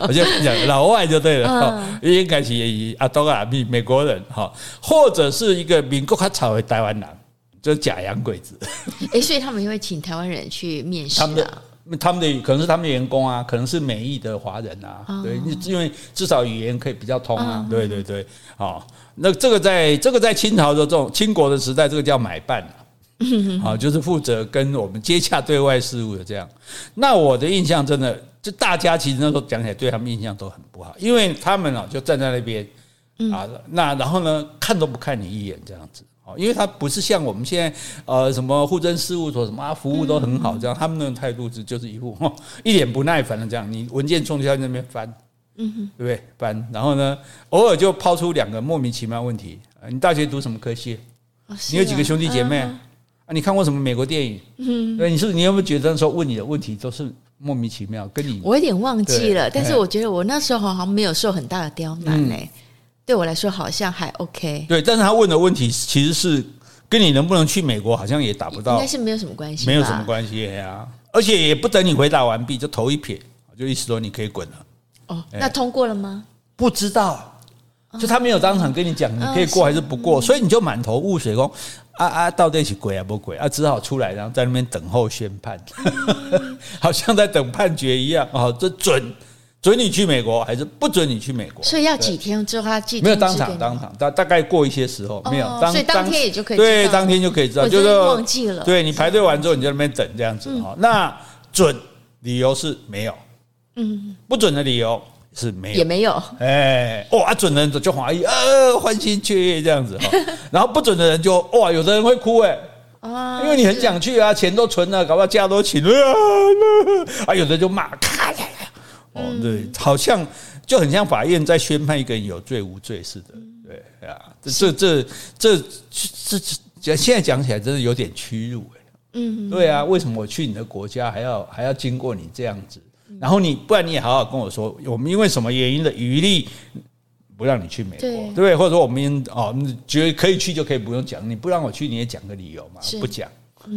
我就讲老外就对了，哈，应该是阿多啊，美美国人哈，或者是一个民国较草的台湾人。就是假洋鬼子，哎，所以他们会请台湾人去面试啊？他们的可能是他们的员工啊，可能是美裔的华人啊，哦、对，因为至少语言可以比较通啊，哦、对对对，好，那这个在这个在清朝的这种清国的时代，这个叫买办啊，啊，就是负责跟我们接洽对外事务的这样。那我的印象真的，就大家其实那时候讲起来对他们印象都很不好，因为他们啊就站在那边啊，那然后呢看都不看你一眼这样子。哦，因为他不是像我们现在呃什么户政事务所什么啊，服务都很好这样，他们那种态度是就是一副一脸不耐烦的这样，你文件冲就在那边翻，嗯哼，对不对？翻，然后呢，偶尔就抛出两个莫名其妙问题，你大学读什么科系？你有几个兄弟姐妹？啊，你看过什么美国电影？嗯，对，你是你有没有觉得说问你的问题都是莫名其妙？跟你我有点忘记了，但是我觉得我那时候好像没有受很大的刁难呢。对我来说好像还 OK。对，但是他问的问题其实是跟你能不能去美国好像也达不到，应该是没有什么关系，没有什么关系呀。而且也不等你回答完毕就头一撇，就意思说你可以滚了。哦，那通过了吗？不知道，就他没有当场跟你讲你可以过还是不过，所以你就满头雾水，说啊啊，到底是鬼啊不鬼啊？只好出来，然后在那边等候宣判，好像在等判决一样。哦，这准。准你去美国还是不准你去美国？所以要几天之后他寄？没有当场，当场大大概过一些时候没有，所以当天也就可以对，当天就可以知道，就是忘记了。对，你排队完之后你在那边等这样子哈。那准理由是没有，嗯，不准的理由是没有，也没有。哎，哇，准的人就怀疑，呃，欢欣雀跃这样子哈。然后不准的人就哇，有的人会哭哎，啊，因为你很想去啊，钱都存了，搞不好假都请了啊，有的就骂，咔呀。哦，对，好像就很像法院在宣判一个人有罪无罪似的，对啊，这这这这这现在讲起来真的有点屈辱哎，嗯，对啊，为什么我去你的国家还要还要经过你这样子？然后你不然你也好好跟我说，我们因为什么原因的余力不让你去美国，对。不对？或者说我们哦，觉得可以去就可以不用讲，你不让我去你也讲个理由嘛，不讲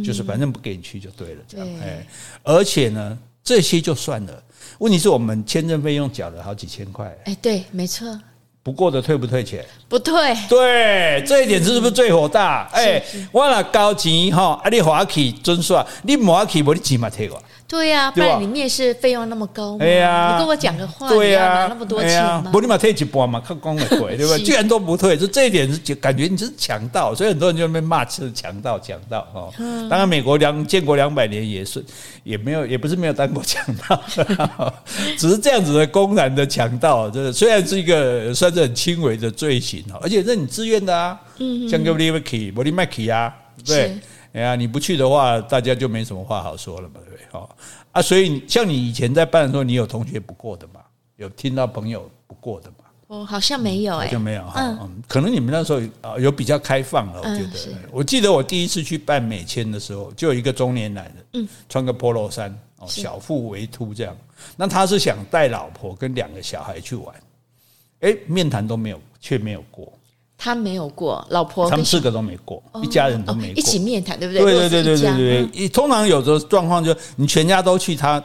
就是反正不给你去就对了，这样哎，而且呢，这些就算了。问题是我们签证费用缴了好几千块，哎，对，没错。不过的退不退钱？不退。对，这一点是不是最火大？哎，我那交钱哈，啊，你花去准算，你莫去，我你钱嘛退我。对呀，不然你面试费用那么高，哎呀，你跟我讲个话，对呀，拿那么多钱吗？不，你嘛退一半嘛，靠光的退，对吧？居然都不退，就这一点是感觉你是强盗，所以很多人就被骂是强盗，强盗哦。当然，美国两建国两百年也是也没有，也不是没有当过强盗，只是这样子的公然的强盗，这虽然是一个算是很轻微的罪行哦，而且是你自愿的啊，嗯，像 give me key，不你卖 key 啊，对。哎呀，你不去的话，大家就没什么话好说了嘛，对不对？好啊，所以像你以前在办的时候，你有同学不过的嘛？有听到朋友不过的嘛？哦，好像没有，哎，就没有哈。嗯，可能你们那时候啊有比较开放了，我觉得。我记得我第一次去办美签的时候，就有一个中年男人，嗯，穿个 Polo 衫，哦，小腹微凸这样。那他是想带老婆跟两个小孩去玩，哎，面谈都没有，却没有过。他没有过，老婆他们四个都没过，一家人都没过，一起面谈，对不对？对对对对对对。通常有的状况就你全家都去，他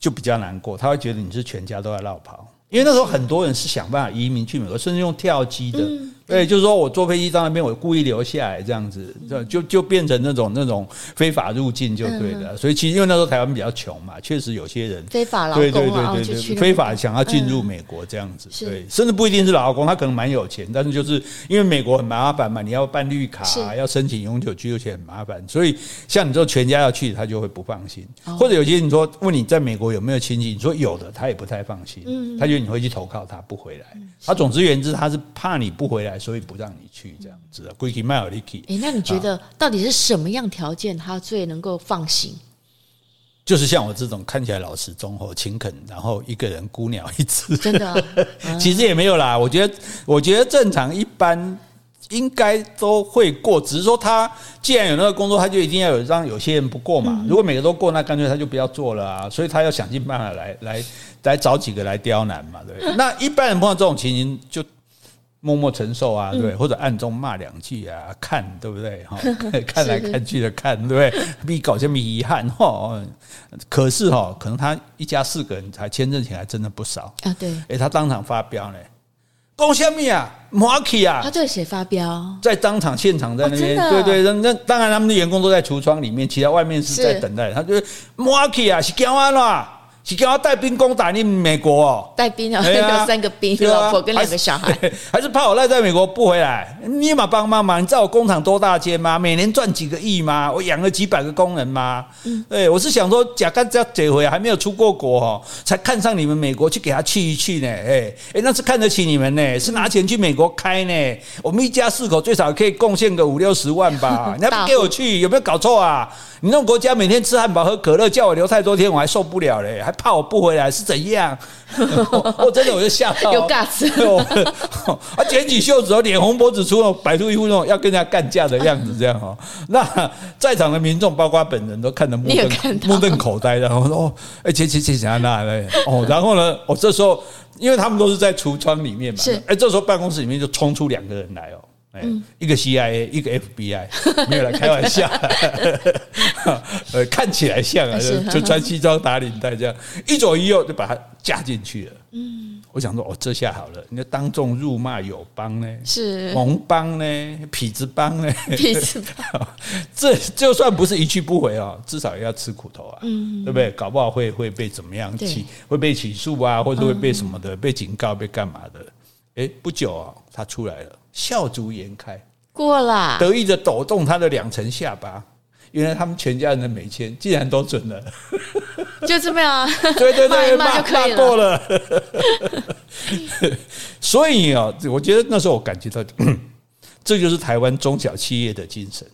就比较难过，他会觉得你是全家都在落跑，因为那时候很多人是想办法移民去美国，甚至用跳机的。对，就是说我坐飞机到那边，我故意留下来这样子，就就变成那种那种非法入境就对了。所以其实因为那时候台湾比较穷嘛，确实有些人非法劳工，对对对对对，非法想要进入美国这样子。对，甚至不一定是劳工，他可能蛮有钱，但是就是因为美国很麻烦嘛，你要办绿卡，要申请永久居留权很麻烦，所以像你这种全家要去，他就会不放心。或者有些你说问你在美国有没有亲戚，你说有的，他也不太放心，他觉得你会去投靠他不回来。他总之言之，他是怕你不回来。所以不让你去这样子的，归去卖尔利去。哎，那你觉得到底是什么样条件他最能够放行？就是像我这种看起来老实忠厚、勤恳，然后一个人孤鸟一只，真的、啊？其实也没有啦。我觉得，我觉得正常一般应该都会过，只是说他既然有那个工作，他就一定要有让有些人不过嘛。如果每个都过，那干脆他就不要做了啊。所以他要想尽办法来来来找几个来刁难嘛，对不对？那一般人碰到这种情形就。默默承受啊，对，或者暗中骂两句啊，看对不对？哈，看来看去的看，对不对？比搞些遗憾哈。可是哈、喔，可能他一家四个人才签证钱还真的不少啊。对，哎，他当场发飙呢，讲什么啊？马起啊！他对谁发飙？在当场现场在那边，哦、对对，那那当然他们的员工都在橱窗里面，其他外面是在等待。他就马起啊，是干嘛啦？是叫他带兵攻打你美国哦？带兵啊，有三个兵，老婆跟两个小孩，还是怕我赖在美国不回来？你嘛帮帮忙？你知道我工厂多大间吗？每年赚几个亿吗？我养了几百个工人吗？嗯，对，我是想说，假干这这回还没有出过国哦，才看上你们美国去给他去一去呢？哎哎，那是看得起你们呢，是拿钱去美国开呢？我们一家四口最少可以贡献个五六十万吧？你还不给我去，有没有搞错啊？你那种国家每天吃汉堡喝可乐，叫我留太多天，我还受不了嘞，还怕我不回来是怎样？我真的我就吓到，有尬词。啊，卷起袖子，脸红脖子粗，摆出一副那种要跟人家干架的样子，这样哈。那在场的民众，包括本人都看得目瞪目瞪口呆的。我说哦，哎，切切切，想那嘞哦。然后呢，我这时候因为他们都是在橱窗里面嘛，是。哎，这时候办公室里面就冲出两个人来哦。嗯，一个 CIA，一个 FBI，没有来开玩笑，呃，看起来像啊，就就穿西装打领带这样，一左一右就把他架进去了。嗯，我想说，哦，这下好了，你要当众辱骂友邦呢，是。盟邦呢，痞子邦呢，痞子邦，这就算不是一去不回啊，至少也要吃苦头啊，嗯，对不对？搞不好会会被怎么样起，会被起诉啊，或者会被什么的，被警告，被干嘛的？哎，不久啊，他出来了。笑逐颜开，过了，得意的抖动他的两层下巴。原来他们全家人的美签竟然都准了，就这么样，对对对，骂就可以过了。所以啊，我觉得那时候我感觉到，这就是台湾中小企业的精神。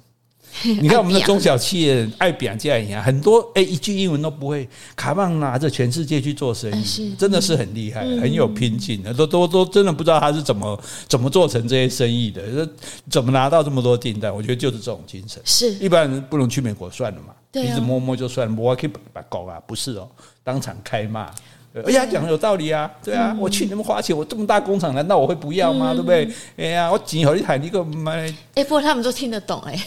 你看我们的中小企业爱表价一样，很多哎一句英文都不会，卡棒拿着全世界去做生意，真的是很厉害，很有拼劲的，都都都真的不知道他是怎么怎么做成这些生意的，怎么拿到这么多订单？我觉得就是这种精神。是一般人不能去美国算了嘛，一直摸摸就算了，我可以把搞啊，不是哦，当场开骂。哎呀，讲的有道理啊，对啊，我去你们花钱，我这么大工厂，难道我会不要吗？对不对？哎呀，我今后你喊一个买，哎，不过他们都听得懂哎，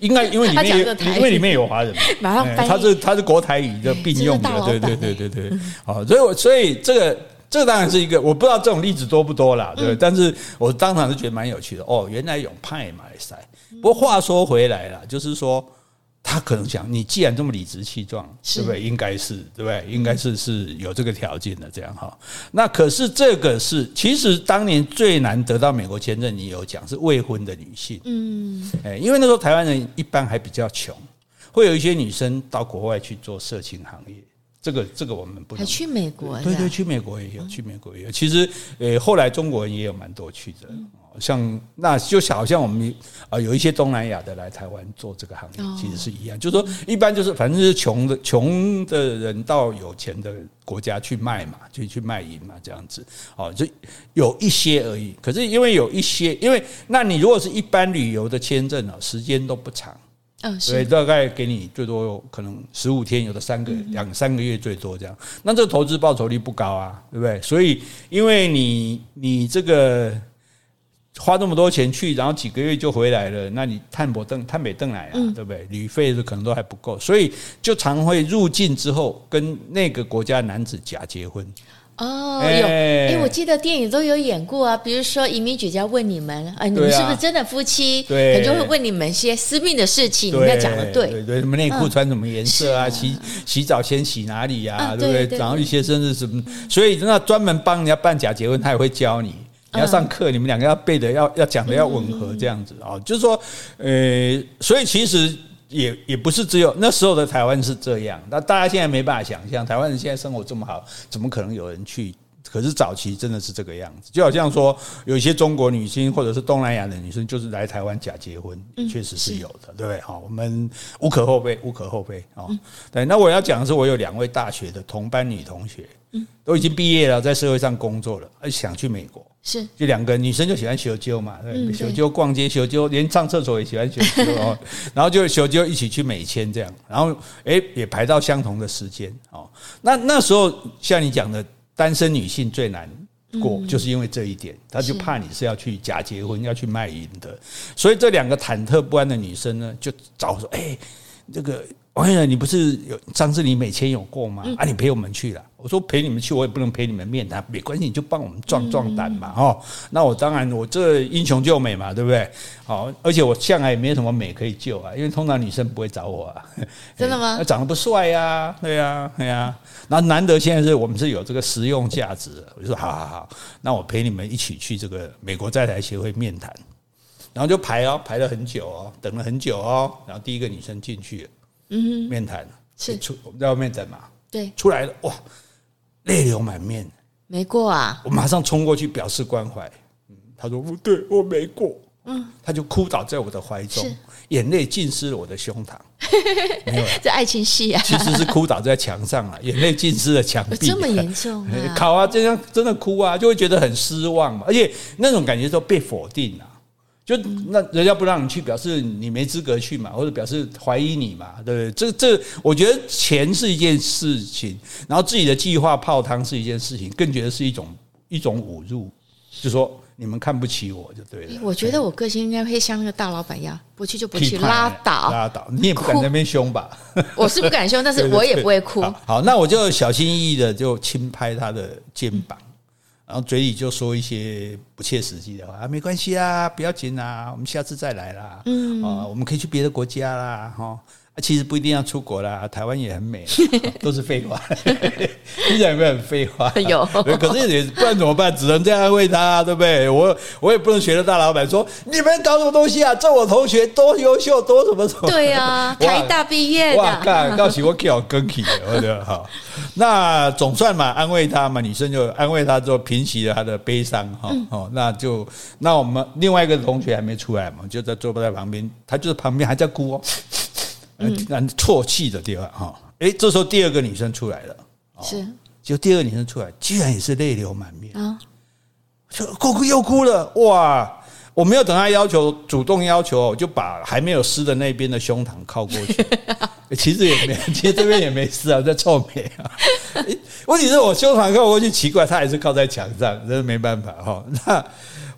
应该因为里面因为里面有华人，马上，他是他是国台语的并用的，对对对对对，好，所以我所以这个这个当然是一个，我不知道这种例子多不多啦，对不对？但是我当场是觉得蛮有趣的哦，原来有派马来西亚。不过话说回来了，就是说。他可能想，你既然这么理直气壮，对不对？应该是，对不对？应该是是有这个条件的，这样哈。那可是这个是，其实当年最难得到美国签证，你有讲是未婚的女性，嗯，哎，因为那时候台湾人一般还比较穷，会有一些女生到国外去做色情行业。这个这个我们不能去美国，对对，去美国也有，去美国也有。其实，呃，后来中国人也有蛮多去的，像那就好像我们啊，有一些东南亚的来台湾做这个行业，其实是一样。就是说，一般就是反正是穷的穷的人到有钱的国家去卖嘛，就去卖淫嘛，这样子。哦，就有一些而已。可是因为有一些，因为那你如果是一般旅游的签证啊，时间都不长。嗯，所以大概给你最多可能十五天，有的三个两三个月最多这样。那这个投资报酬率不高啊，对不对？所以因为你你这个花这么多钱去，然后几个月就回来了，那你探博邓探北邓来啊，对不对？旅费是可能都还不够，所以就常会入境之后跟那个国家男子假结婚。哦，有。哎，我记得电影都有演过啊，比如说移民局就要问你们，啊，你们是不是真的夫妻？对，他就会问你们一些私密的事情，你们要讲的对，对对，什么内裤穿什么颜色啊，洗洗澡先洗哪里呀，对不对？然后一些甚至什么，所以那专门帮人家办假结婚，他也会教你，你要上课，你们两个要背的要要讲的要吻合这样子啊，就是说，呃，所以其实。也也不是只有那时候的台湾是这样，那大家现在没办法想象，台湾人现在生活这么好，怎么可能有人去？可是早期真的是这个样子，就好像说有一些中国女星或者是东南亚的女生，就是来台湾假结婚，确实是有的，对不对？好，我们无可厚非，无可厚非啊。对，那我要讲的是，我有两位大学的同班女同学，都已经毕业了，在社会上工作了，而想去美国。是，就两个女生就喜欢小揪嘛，小揪逛街，小揪连上厕所也喜欢小揪哦，然后就小揪一起去美签这样，然后诶也排到相同的时间哦。那那时候像你讲的。单身女性最难过，就是因为这一点，她就怕你是要去假结婚，要去卖淫的，所以这两个忐忑不安的女生呢，就找说：“哎，这个。我跟你讲，你不是有上次你美签有过吗？啊，你陪我们去了。我说陪你们去，我也不能陪你们面谈，没关系，你就帮我们壮壮胆嘛，哈。那我当然，我这英雄救美嘛，对不对？好，而且我向来也没什么美可以救啊，因为通常女生不会找我啊。真的吗？长得不帅呀，对呀，对呀。然后难得现在是我们是有这个实用价值，我就说好好好，那我陪你们一起去这个美国在台协会面谈，然后就排哦，排了很久哦，等了很久哦，然后第一个女生进去。嗯哼，面谈是出我们在外面等嘛，对，出来了哇，泪流满面，没过啊，我马上冲过去表示关怀。嗯，他说不对，我没过，嗯，他就哭倒在我的怀中，眼泪浸湿了我的胸膛。没有，这爱情戏啊，其实是哭倒在墙上啊，眼泪浸湿了墙壁，这么严重啊？考啊，这样真的哭啊，就会觉得很失望嘛，而且那种感觉说被否定了。就那人家不让你去，表示你没资格去嘛，或者表示怀疑你嘛，对不对？这这，我觉得钱是一件事情，然后自己的计划泡汤是一件事情，更觉得是一种一种侮辱，就说你们看不起我就对了。我觉得我个性应该会像那个大老板一样，不去就不去，拉倒拉倒。你也不敢在那边凶吧？我是不敢凶，但是我也不会哭。好，好，那我就小心翼翼的就轻拍他的肩膀。然后嘴里就说一些不切实际的话啊，没关系啊，不要紧啊，我们下次再来啦。嗯，啊，我们可以去别的国家啦，哈。其实不一定要出国啦，台湾也很美，都是废话。听起来有没有很废话？有。可是也不然怎么办？只能这样安慰他，对不对？我我也不能学着大老板说，你们搞什么东西啊？这我同学多优秀，多什么什么？对、啊，台大毕业的。哇，干，告诉我给我更起，我觉得好。那总算嘛，安慰他嘛，女生就安慰他，之后平息了他的悲伤，哈哦，那就那我们另外一个同学还没出来嘛，就在坐在旁边，他就是旁边还在哭哦。嗯，啜泣的地方哈，哎，这时候第二个女生出来了，是，就第二个女生出来，居然也是泪流满面啊，就哭哭又哭了，哇！我没有等她要求，主动要求，我就把还没有湿的那边的胸膛靠过去，其实也没，其实这边也没湿啊，在臭美啊。问题是我胸膛靠过去，奇怪，她还是靠在墙上，真的没办法哈。那。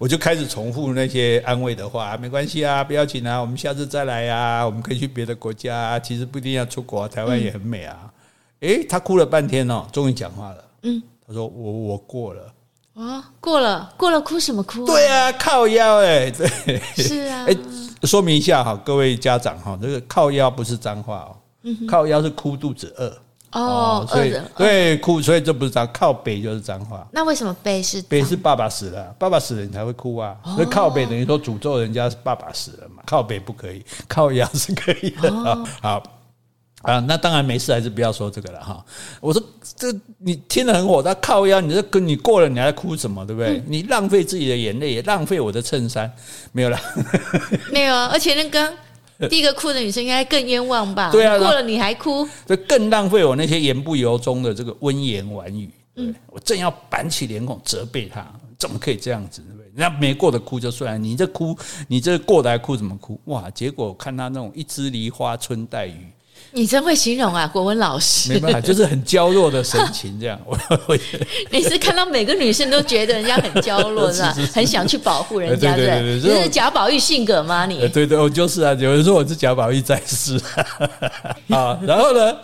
我就开始重复那些安慰的话，没关系啊，不要紧啊，我们下次再来呀，我们可以去别的国家啊，其实不一定要出国，台湾也很美啊。诶，他哭了半天哦，终于讲话了。嗯，他说我我过了啊，过了过了，哭什么哭？对啊，靠腰哎，对，是啊。诶，说明一下哈，各位家长哈，这个靠腰不是脏话哦，靠腰是哭肚子饿。哦，所以对哭，所以这不是脏，靠北就是脏话。那为什么北是？北是爸爸死了，爸爸死了你才会哭啊。所以靠北等于说诅咒人家是爸爸死了嘛，靠北不可以，靠腰是可以的啊。好啊，那当然没事，还是不要说这个了哈。我说这你听得很火，他靠腰，你这跟你过了，你还哭什么？对不对？你浪费自己的眼泪，也浪费我的衬衫，没有了，没有啊，而且那个。第一个哭的女生应该更冤枉吧？对啊，过了你还哭，这更浪费我那些言不由衷的这个温言婉语。嗯，我正要板起脸孔责备他，怎么可以这样子？人家没过的哭就算了，你这哭，你这过的还哭怎么哭？哇！结果看他那种一枝梨花春带雨。你真会形容啊，国文老师。没办法，就是很娇弱的神情，这样。我我你是看到每个女生都觉得人家很娇弱，是吧？很想去保护人家，对对对，这是贾宝玉性格吗？你？对对，我就是啊。有人说我是贾宝玉在世 啊。然后呢，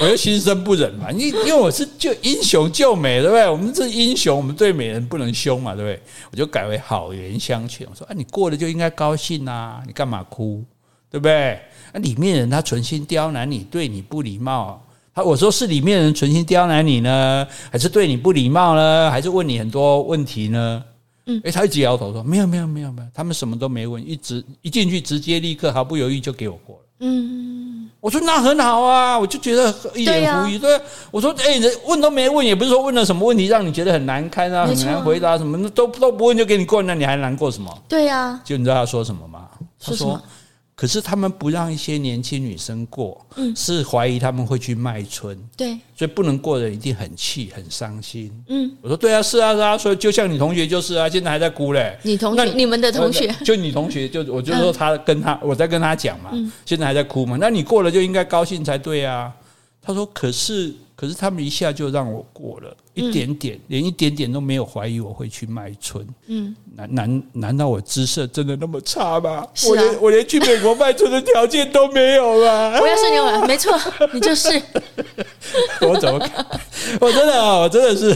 我又心生不忍嘛，因因为我是救英雄救美，对不对？我们是英雄，我们对美人不能凶嘛，对不对？我就改为好言相劝，我说啊，你过了就应该高兴啊，你干嘛哭？对不对？那里面人他存心刁难你，对你不礼貌。他我说是里面人存心刁难你呢，还是对你不礼貌呢？还是问你很多问题呢？嗯，诶，他一直摇头说没有没有没有没有，他们什么都没问，一直一进去直接立刻毫不犹豫就给我过了。嗯，我说那很好啊，我就觉得一脸狐疑。对，我说诶，人问都没问，也不是说问了什么问题让你觉得很难堪啊，很难回答什么，都都不问就给你过，那你还难过什么？对呀，就你知道他说什么吗？他说。可是他们不让一些年轻女生过，嗯，是怀疑他们会去卖春，对，所以不能过的人一定很气很伤心，嗯，我说对啊，是啊是啊，所以就像你同学就是啊，现在还在哭嘞，你同学，你们的同学，就你同学，就我就说他跟他，我在跟他讲嘛，现在还在哭嘛，那你过了就应该高兴才对啊。他说，可是。可是他们一下就让我过了一点点，嗯、连一点点都没有怀疑我会去卖春。嗯，难难难道我姿色真的那么差吗？啊、我连我连去美国卖春的条件都没有吗？我要是你，没错，你就是。我怎么看？我真的啊，我真的是。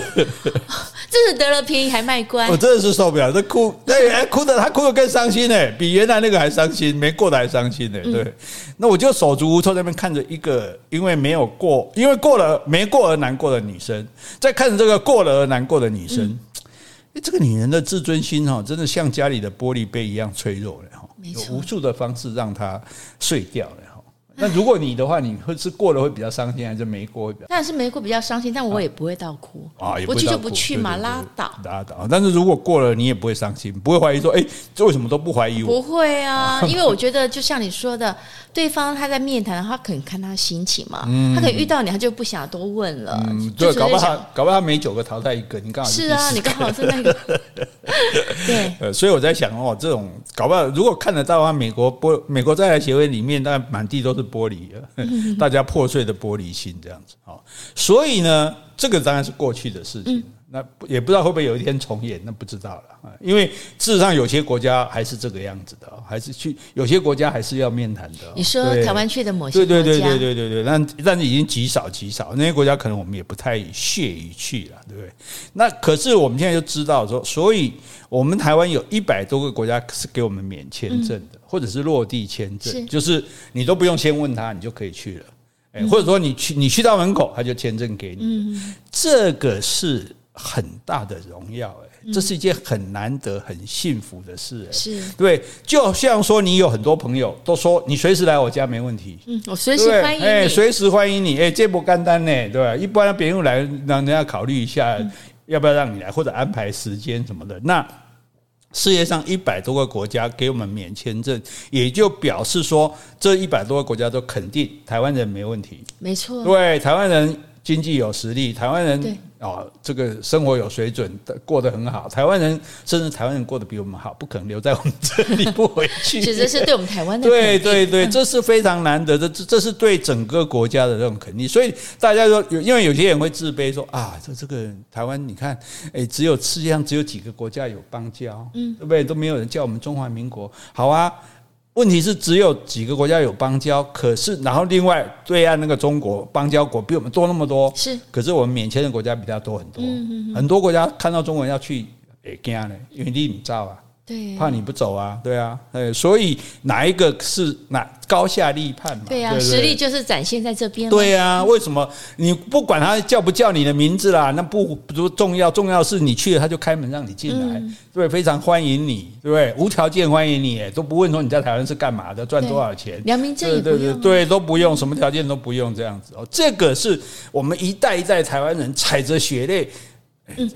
这是得了便宜还卖乖，我真的是受不了，这哭，哎，哭的他哭的更伤心呢，比原来那个还伤心，没过的还伤心呢。对，那我就手足无措在那边看着一个因为没有过，因为过了没过而难过的女生，在看着这个过了而难过的女生，哎，这个女人的自尊心哈，真的像家里的玻璃杯一样脆弱了哈，有无数的方式让她碎掉了。那如果你的话，你会是过了会比较伤心，还是没过会比较？当然是没过比较伤心，但我也不会到哭啊，不去就不去嘛，拉倒拉倒。但是如果过了，你也不会伤心，不会怀疑说，哎，这为什么都不怀疑我？不会啊，因为我觉得就像你说的，对方他在面谈的话，可能看他心情嘛，他可能遇到你，他就不想多问了。嗯，对，搞不好搞不好每九个淘汰一个，你刚好是啊，你刚好是那个。对，呃，所以我在想哦，这种搞不好如果看得到的话，美国玻美国在台协会里面，当然满地都是。玻璃啊，大家破碎的玻璃心这样子啊，所以呢，这个当然是过去的事情。那也不知道会不会有一天重演，那不知道了啊。因为事实上有些国家还是这个样子的，还是去有些国家还是要面谈的。你说台湾去的某些对对对对对对对，但但是已经极少极少，那些国家可能我们也不太屑于去了，对不对？那可是我们现在就知道说，所以我们台湾有一百多个国家是给我们免签证的，或者是落地签证，就是你都不用先问他，你就可以去了。哎，或者说你去你去到门口，他就签证给你，这个是。很大的荣耀，哎，这是一件很难得、很幸福的事，哎，是。对。就像说，你有很多朋友都说，你随时来我家没问题，嗯，我随时欢迎你，哎，随时欢迎你，哎，这不简单呢，对吧？一般别人来，让人家考虑一下，要不要让你来，或者安排时间什么的。那世界上一百多个国家给我们免签证，也就表示说，这一百多个国家都肯定台湾人没问题，没错，对，台湾人经济有实力，台湾人。哦，这个生活有水准的，过得很好。台湾人甚至台湾人过得比我们好，不可能留在我们这里不回去。其实是对我们台湾的 对对对，这是非常难得的，这这是对整个国家的这种肯定。所以大家说，有因为有些人会自卑说啊，这这个台湾，你看，哎，只有世界上只有几个国家有邦交，嗯，对不对？都没有人叫我们中华民国，好啊。问题是只有几个国家有邦交，可是然后另外对岸那个中国邦交国比我们多那么多，是，可是我们免签的国家比较多很多，很多国家看到中国人要去，也惊呢，因为你不知道啊。对，怕你不走啊？对啊，对，所以哪一个是哪高下立判嘛？对啊，实力就是展现在这边。对啊，为什么你不管他叫不叫你的名字啦？那不不重要，重要是你去了，他就开门让你进来，对，非常欢迎你，对不对？无条件欢迎你，都不问说你在台湾是干嘛的，赚多少钱，良民证也不用，对对对，都不用，什么条件都不用，这样子哦。这个是我们一代一代台湾人踩着血泪，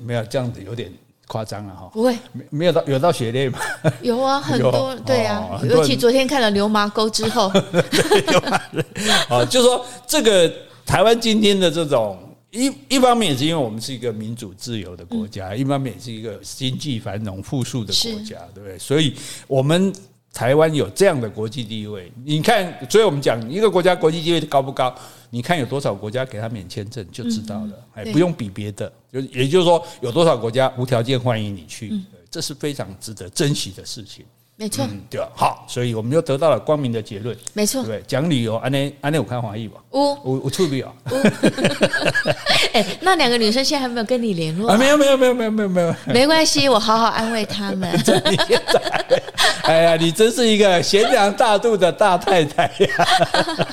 没有这样子有点。夸张了哈，不会，没没有到有到血泪吗？有啊，很多对啊，尤其昨天看了《流麻沟》之后，啊，就说这个台湾今天的这种一一方面也是因为我们是一个民主自由的国家，一方面也是一个经济繁荣富庶的国家，对不对？所以我们台湾有这样的国际地位，你看，所以我们讲一个国家国际地位高不高？你看有多少国家给他免签证就知道了，哎，不用比别的，就也就是说有多少国家无条件欢迎你去，这是非常值得珍惜的事情。没错，对吧？好，所以我们又得到了光明的结论。没错，对，讲理由，安内安内，我看华裔吧，我我我出不了。哎，那两个女生现在还没有跟你联络啊？没有没有没有没有没有没有，没关系，我好好安慰他们。哎呀，你真是一个贤良大度的大太太呀！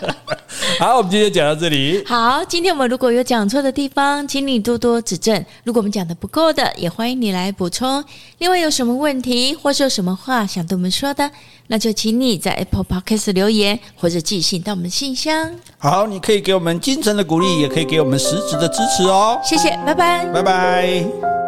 好，我们今天讲到这里。好，今天我们如果有讲错的地方，请你多多指正。如果我们讲的不够的，也欢迎你来补充。另外，有什么问题或是有什么话想对我们说的，那就请你在 Apple Podcast 留言或者寄信到我们信箱。好，你可以给我们精神的鼓励，也可以给我们实质的支持哦。谢谢，拜拜，拜拜。